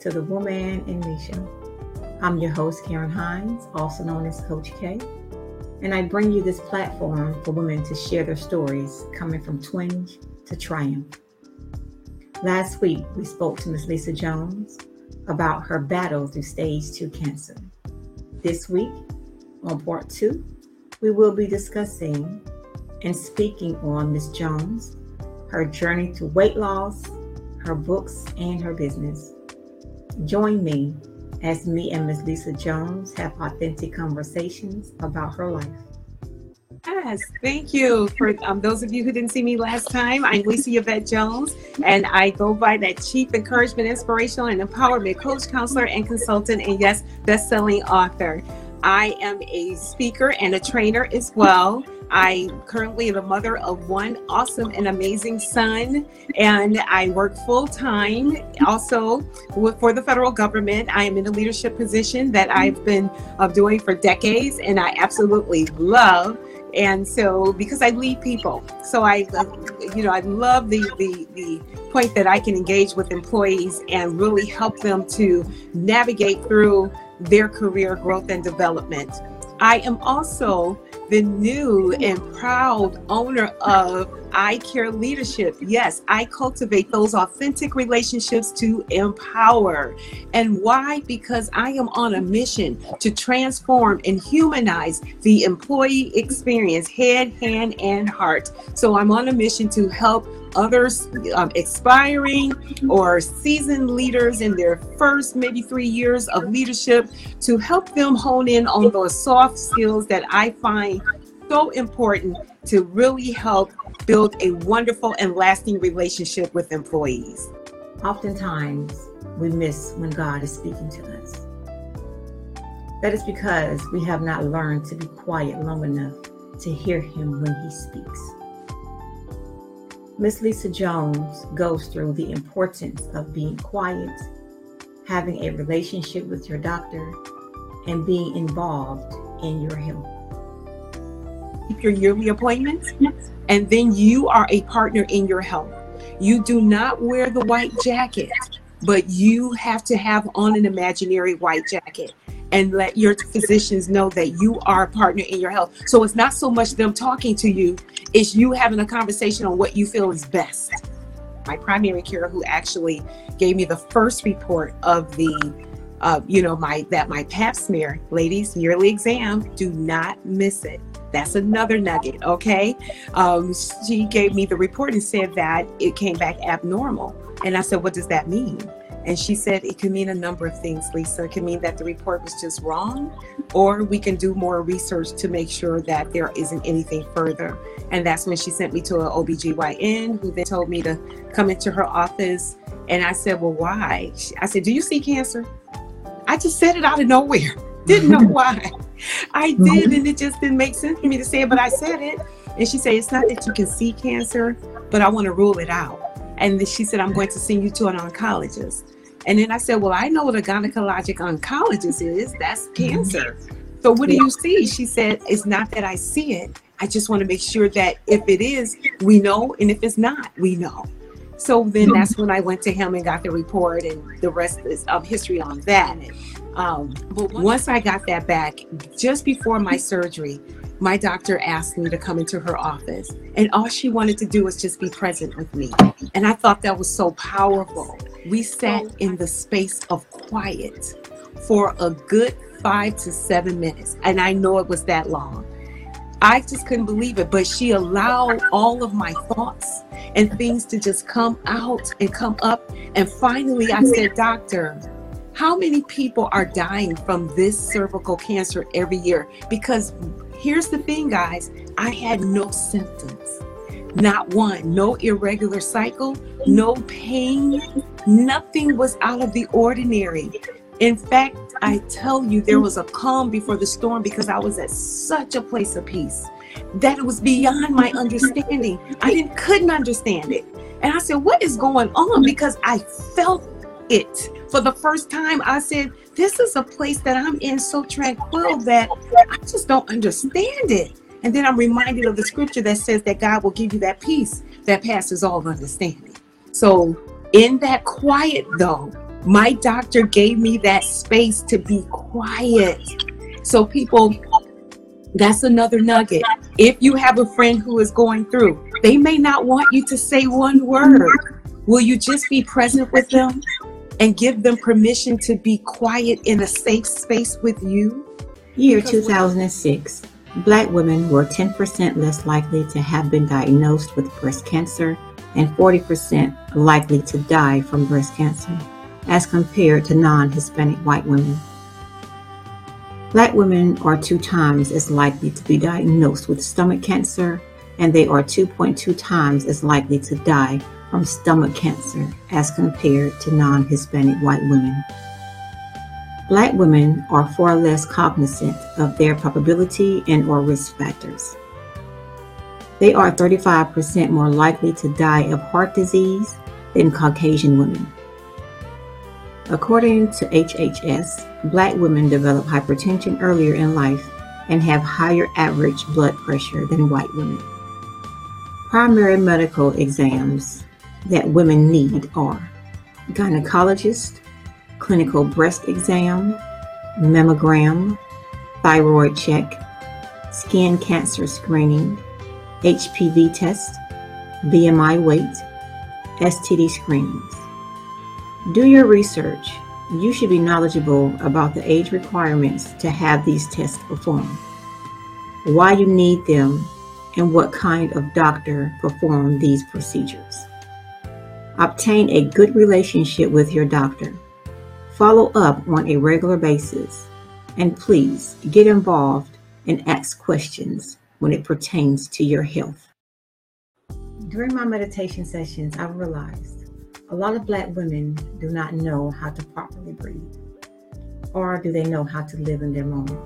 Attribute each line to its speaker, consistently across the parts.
Speaker 1: To the Woman in Me Show. I'm your host, Karen Hines, also known as Coach K, and I bring you this platform for women to share their stories coming from twinge to triumph. Last week, we spoke to Ms. Lisa Jones about her battle through stage 2 cancer. This week, on part 2, we will be discussing and speaking on Ms. Jones, her journey to weight loss, her books, and her business. Join me as me and Ms. Lisa Jones have authentic conversations about her life.
Speaker 2: Yes, thank you for um, those of you who didn't see me last time. I'm Lisa Yvette Jones, and I go by that Chief Encouragement, Inspirational, and Empowerment Coach, Counselor, and Consultant, and yes, best-selling author. I am a speaker and a trainer as well. I currently the mother of one awesome and amazing son, and I work full time also for the federal government. I am in a leadership position that I've been uh, doing for decades, and I absolutely love. And so, because I lead people, so I, you know, I love the the the point that I can engage with employees and really help them to navigate through their career growth and development. I am also the new and proud owner of I Care Leadership. Yes, I cultivate those authentic relationships to empower. And why? Because I am on a mission to transform and humanize the employee experience, head, hand, and heart. So I'm on a mission to help others um, expiring or seasoned leaders in their first maybe three years of leadership to help them hone in on those soft skills that I find so important to really help build a wonderful and lasting relationship with employees.
Speaker 1: Oftentimes, we miss when God is speaking to us. That is because we have not learned to be quiet long enough to hear Him when He speaks. Miss Lisa Jones goes through the importance of being quiet, having a relationship with your doctor, and being involved in your health
Speaker 2: keep your yearly appointments, and then you are a partner in your health. You do not wear the white jacket, but you have to have on an imaginary white jacket and let your physicians know that you are a partner in your health. So it's not so much them talking to you, it's you having a conversation on what you feel is best. My primary care, who actually gave me the first report of the uh, you know, my that my pap smear, ladies, yearly exam, do not miss it. That's another nugget, okay? Um, she gave me the report and said that it came back abnormal. And I said, What does that mean? And she said it could mean a number of things, Lisa. It could mean that the report was just wrong, or we can do more research to make sure that there isn't anything further. And that's when she sent me to an OBGYN who then told me to come into her office. And I said, Well, why? I said, Do you see cancer? I just said it out of nowhere. Didn't know why. I did, and it just didn't make sense for me to say it, but I said it. And she said, It's not that you can see cancer, but I want to rule it out. And she said, I'm going to send you to an oncologist. And then I said, Well, I know what a gynecologic oncologist is. That's cancer. So what do you see? She said, It's not that I see it. I just want to make sure that if it is, we know. And if it's not, we know. So then that's when I went to him and got the report, and the rest is of history on that. Um, but once I got that back, just before my surgery, my doctor asked me to come into her office, and all she wanted to do was just be present with me. And I thought that was so powerful. We sat in the space of quiet for a good five to seven minutes, and I know it was that long. I just couldn't believe it, but she allowed all of my thoughts and things to just come out and come up. And finally, I said, Doctor, how many people are dying from this cervical cancer every year? Because here's the thing, guys I had no symptoms. Not one, no irregular cycle, no pain, nothing was out of the ordinary. In fact, I tell you, there was a calm before the storm because I was at such a place of peace that it was beyond my understanding. I didn't couldn't understand it. And I said, "What is going on?" Because I felt it for the first time. I said, This is a place that I'm in so tranquil that I just don't understand it. And then I'm reminded of the scripture that says that God will give you that peace that passes all understanding. So, in that quiet, though, My doctor gave me that space to be quiet. So, people, that's another nugget. If you have a friend who is going through, they may not want you to say one word. Will you just be present with them and give them permission to be quiet in a safe space with you?
Speaker 1: Year 2006. Black women were 10% less likely to have been diagnosed with breast cancer and 40% likely to die from breast cancer as compared to non Hispanic white women. Black women are two times as likely to be diagnosed with stomach cancer, and they are 2.2 times as likely to die from stomach cancer as compared to non Hispanic white women. Black women are far less cognizant of their probability and or risk factors. They are 35% more likely to die of heart disease than Caucasian women. According to HHS, black women develop hypertension earlier in life and have higher average blood pressure than white women. Primary medical exams that women need are gynecologist, clinical breast exam, mammogram, thyroid check, skin cancer screening, HPV test, BMI weight, STD screenings. Do your research. You should be knowledgeable about the age requirements to have these tests performed, why you need them, and what kind of doctor perform these procedures. Obtain a good relationship with your doctor. Follow up on a regular basis. And please get involved and ask questions when it pertains to your health. During my meditation sessions, I realized a lot of Black women do not know how to properly breathe, or do they know how to live in their moment?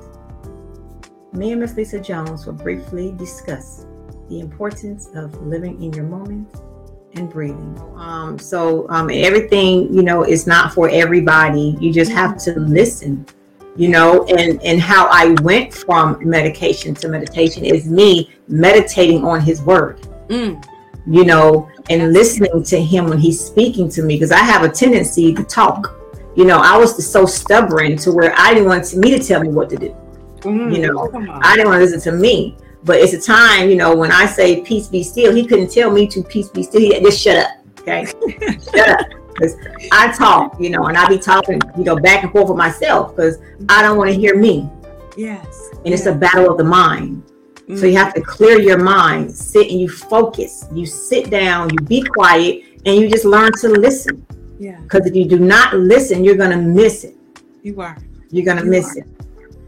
Speaker 1: Me and Miss Lisa Jones will briefly discuss the importance of living in your moment and breathing. Um, so um, everything, you know, is not for everybody. You just have to listen, you know, and and how I went from medication to meditation is me meditating on His Word. Mm you know, and listening to him when he's speaking to me because I have a tendency to talk. You know, I was so stubborn to where I didn't want me to tell me what to do. Mm, you know, I didn't want to listen to me. But it's a time, you know, when I say peace be still, he couldn't tell me to peace be still. He just shut up. Okay. shut up. Because I talk, you know, and I be talking, you know, back and forth with myself because I don't want to hear me.
Speaker 2: Yes.
Speaker 1: And yes. it's a battle of the mind. Mm-hmm. So you have to clear your mind, sit and you focus. You sit down, you be quiet, and you just learn to listen.
Speaker 2: Yeah.
Speaker 1: Because if you do not listen, you're gonna miss it.
Speaker 2: You are.
Speaker 1: You're gonna you miss
Speaker 2: are.
Speaker 1: it.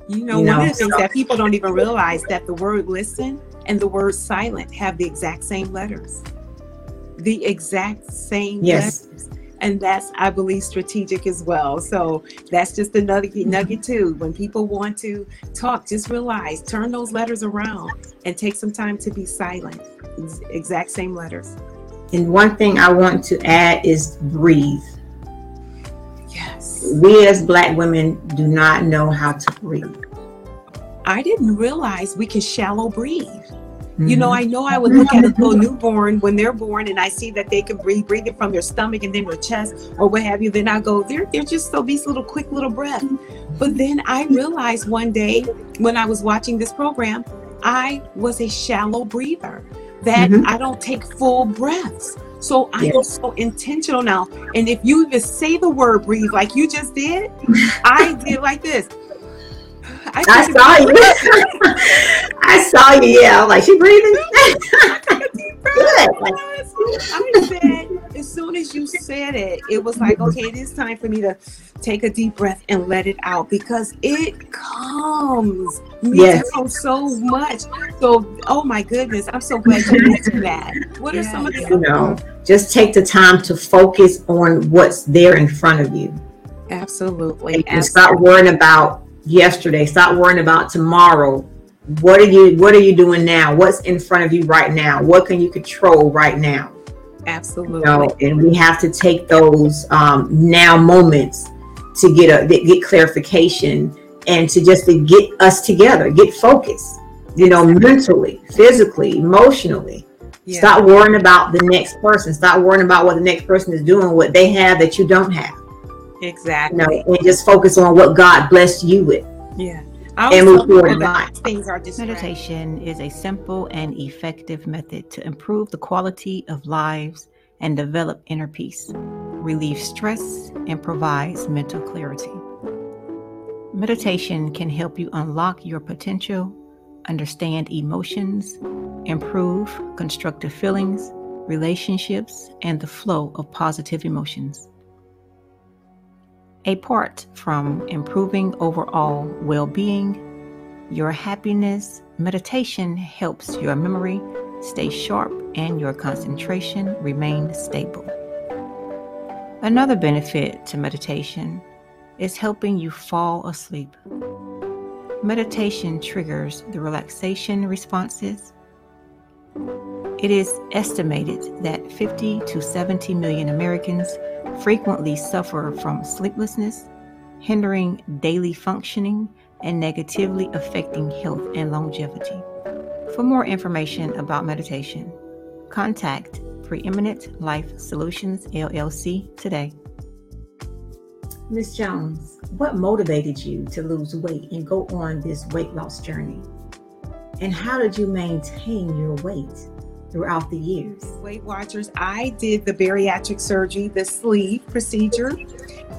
Speaker 2: You know, you one of the things so, that people don't even realize that the word listen and the word silent have the exact same letters. The exact same
Speaker 1: yes.
Speaker 2: letters. And that's i believe strategic as well. So that's just a nugget mm-hmm. nugget too when people want to talk just realize turn those letters around and take some time to be silent. Exact same letters.
Speaker 1: And one thing i want to add is breathe we as black women do not know how to breathe
Speaker 2: i didn't realize we can shallow breathe Mm-hmm. You know, I know I would look at a little newborn when they're born and I see that they can breathe, breathe it from their stomach and then their chest or what have you. Then I go, they're, they're just so these little quick little breaths. But then I realized one day when I was watching this program, I was a shallow breather, that mm-hmm. I don't take full breaths. So I am so intentional now. And if you even say the word breathe like you just did, I did like this.
Speaker 1: I, I saw you. I saw you. Yeah, I'm like, she breathing.
Speaker 2: I said, as soon as you said it, it was like, okay, it is time for me to take a deep breath and let it out because it comes me yes. down so much. So, oh my goodness, I'm so glad you mentioned that. What are some of the
Speaker 1: you know? Just take the time to focus on what's there in front of you.
Speaker 2: Absolutely.
Speaker 1: And, and stop worrying about yesterday. Stop worrying about tomorrow. What are you what are you doing now? What's in front of you right now? What can you control right now?
Speaker 2: Absolutely.
Speaker 1: You know, and we have to take those um, now moments to get a get clarification and to just to get us together, get focused. You know, mentally, physically, emotionally. Yeah. Stop worrying about the next person. Stop worrying about what the next person is doing, what they have that you don't have.
Speaker 2: Exactly.
Speaker 1: You know, and just focus on what God blessed you with.
Speaker 2: Yeah.
Speaker 1: And move forward in life.
Speaker 2: Things are distracting.
Speaker 3: Meditation is a simple and effective method to improve the quality of lives and develop inner peace, relieve stress, and provides mental clarity. Meditation can help you unlock your potential, understand emotions, improve constructive feelings, relationships, and the flow of positive emotions. Apart from improving overall well being, your happiness, meditation helps your memory stay sharp and your concentration remain stable. Another benefit to meditation is helping you fall asleep. Meditation triggers the relaxation responses. It is estimated that 50 to 70 million Americans frequently suffer from sleeplessness, hindering daily functioning and negatively affecting health and longevity. For more information about meditation, contact Preeminent Life Solutions LLC today.
Speaker 1: Ms. Jones, what motivated you to lose weight and go on this weight loss journey? And how did you maintain your weight throughout the years?
Speaker 2: Weight Watchers, I did the bariatric surgery, the sleeve procedure,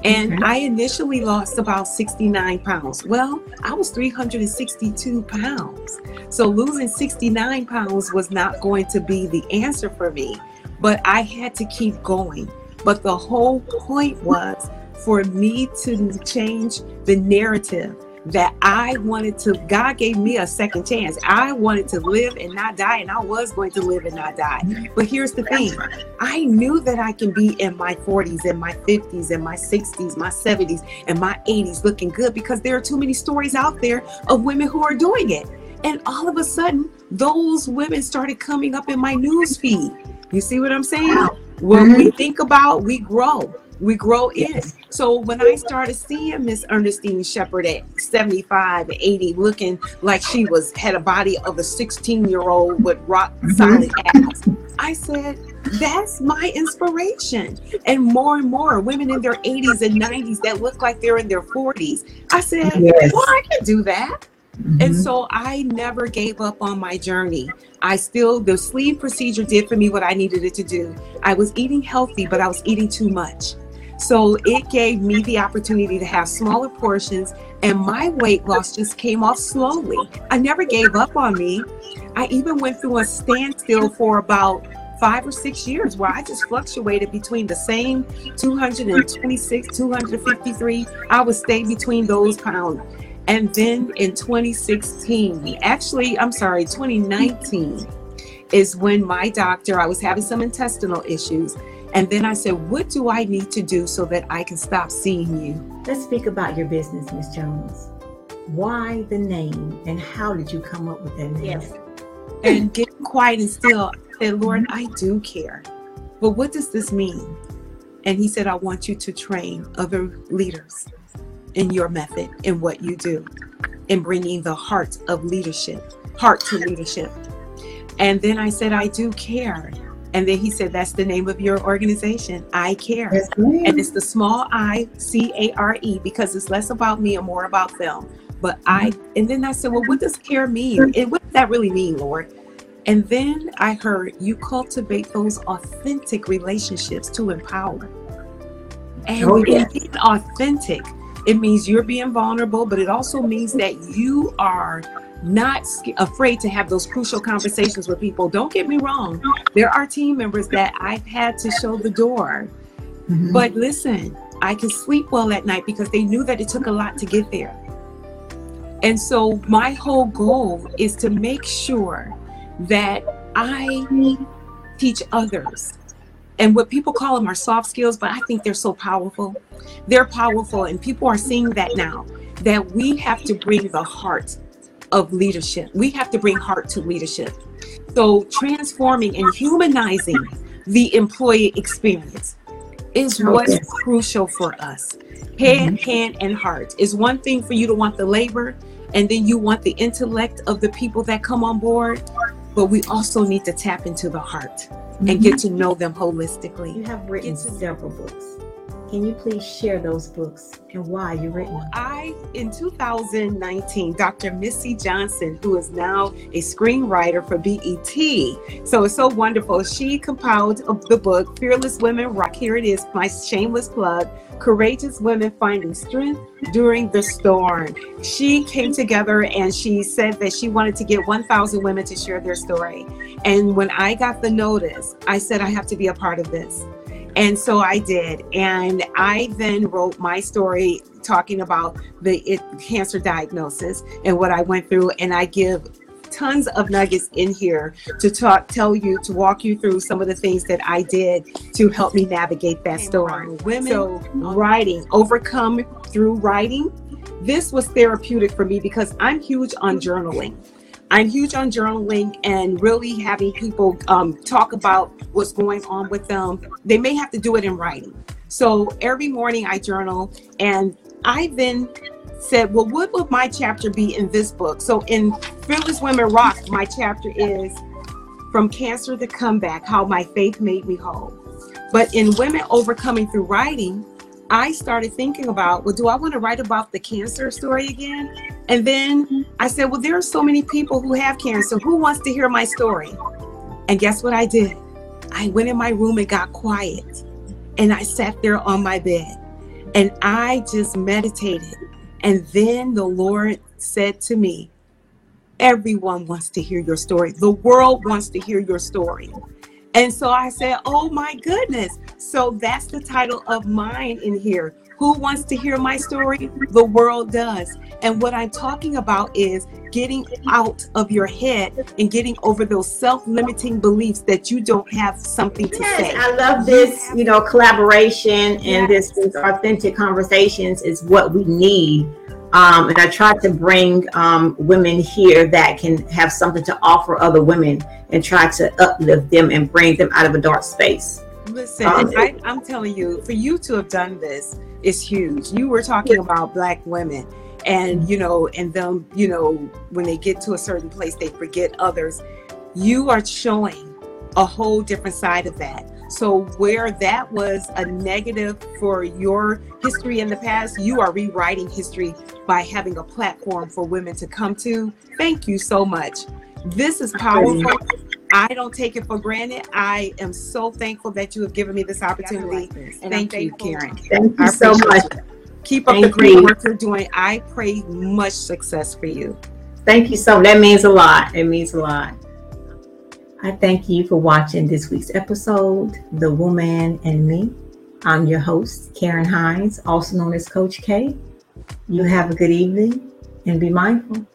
Speaker 2: and
Speaker 1: Okay.
Speaker 2: I initially lost about 69 pounds. Well, I was 362 pounds. So losing 69 pounds was not going to be the answer for me, but I had to keep going. But the whole point was for me to change the narrative that I wanted to, God gave me a second chance. I wanted to live and not die, and I was going to live and not die. But here's the thing I knew that I can be in my 40s, and my 50s, and my 60s, my 70s, and my 80s looking good because there are too many stories out there of women who are doing it. And all of a sudden, those women started coming up in my news feed. You see what I'm saying? When we mm-hmm. think about, we grow. We grow in. So when I started seeing Miss Ernestine Shepherd at 75, 80, looking like she was had a body of a 16 year old with rock solid abs, I said, that's my inspiration. And more and more women in their 80s and 90s that look like they're in their 40s. I said,
Speaker 1: Yes.
Speaker 2: well, I can do that. And
Speaker 1: Mhm.
Speaker 2: so I never gave up on my journey. I still, the sleeve procedure did for me what I needed it to do. I was eating healthy, but I was eating too much. So it gave me the opportunity to have smaller portions, and my weight loss just came off slowly. I never gave up on me. I even went through a standstill for about five or six years where I just fluctuated between the same 226, 253. I would stay between those pounds. And then in 2016, actually, I'm sorry, 2019 is when my doctor, I was having some intestinal issues. And then I said, What do I need to do so that I can stop seeing you?
Speaker 1: Let's speak about your business, Ms. Jones. Why the name and how did you come up with that name?
Speaker 2: Yes. And getting quiet and still, I said, Lord, I do care. But what does this mean? And he said, I want you to train other leaders in your method in what you do, in bringing the heart of leadership, heart to leadership. And then I said, I do care. And then he said, That's the name of your organization. I care.
Speaker 1: Yes.
Speaker 2: And it's the small I C A R E because it's less about me and more about them. But I, mm-hmm. and then I said, Well, what does care mean? And what does that really mean, Lord? And then I heard you cultivate those authentic relationships to empower. And
Speaker 1: Oh, yes.
Speaker 2: being authentic, it means you're being vulnerable, but it also means that you are not afraid to have those crucial conversations with people. Don't get me wrong, there are team members that I've had to show the door.
Speaker 1: Mhm.
Speaker 2: But listen, I can sleep well at night because they knew that it took a lot to get there. And so my whole goal is to make sure that I teach others. And what people call them are soft skills, but I think they're so powerful. They're powerful, and people are seeing that now that we have to bring the heart of leadership. We have to bring heart to leadership. So, transforming and humanizing the employee experience is what's
Speaker 1: yes.
Speaker 2: crucial for us. Head, hand, and heart is one thing for you to want the labor, and then you want the intellect of the people that come on board. But we also need to tap into the heart and
Speaker 1: Mhm.
Speaker 2: get to know them holistically.
Speaker 1: You have written several books. Can you please share those books and why you written them?
Speaker 2: I, in 2019, Dr. Missy Johnson, who is now a screenwriter for BET, so it's so wonderful. She compiled the book Fearless Women Rock. Here it is, my shameless plug. Courageous Women Finding Strength During the Storm. She came together and she said that she wanted to get 1,000 women to share their story. And when I got the notice, I said, I have to be a part of this. And so I did. And I then wrote my story talking about the it, cancer diagnosis and what I went through. And I give tons of nuggets in here to talk, tell you, to walk you through some of the things that I did to help me navigate that story. Women, so writing, overcome through writing. This was therapeutic for me because I'm huge on journaling. I'm huge on journaling and really having people um, talk about what's going on with them. They may have to do it in writing. So every morning I journal and I then said, well, what would my chapter be in this book? So in Fearless Women Rock, my chapter is From Cancer to Comeback, How My Faith Made Me Whole. But in Women Overcoming Through Writing, I started thinking about, well, do I want to write about the cancer story again? And then mm-hmm. I said, well, there are so many people who have cancer. Who wants to hear my story? And guess what I did? I went in my room and got quiet. And I sat there on my bed and I just meditated. And then the Lord said to me, Everyone wants to hear your story. The world wants to hear your story. And so I said, Oh my goodness. So that's the title of mine in here. Who wants to hear my story? The world does. And what I'm talking about is getting out of your head and getting over those self-limiting beliefs that you don't have something to
Speaker 1: yes,
Speaker 2: say.
Speaker 1: I love this, you know, collaboration and yes. this, this authentic conversations is what we need um, and I try to bring um, women here that can have something to offer other women and try to uplift them and bring them out of a dark space.
Speaker 2: Listen, um, I, am telling you, for you to have done this is huge. You were talking about black women and, you know, and them, you know, when they get to a certain place, they forget others. You are showing a whole different side of that. So, where that was a negative for your history in the past, you are rewriting history by having a platform for women to come to. Thank you so much. This is powerful. I don't take it for granted. I am so thankful that you have given me this opportunity. And Thank you, Karen.
Speaker 1: Thank you so much.
Speaker 2: You. Keep up Thank the great you. work you're doing. I pray much success for you.
Speaker 1: Thank you so much. That means a lot. It means a lot. I thank you for watching this week's episode, The Woman and Me. I'm your host, Karen Hines, also known as Coach K. You have a good evening and be mindful.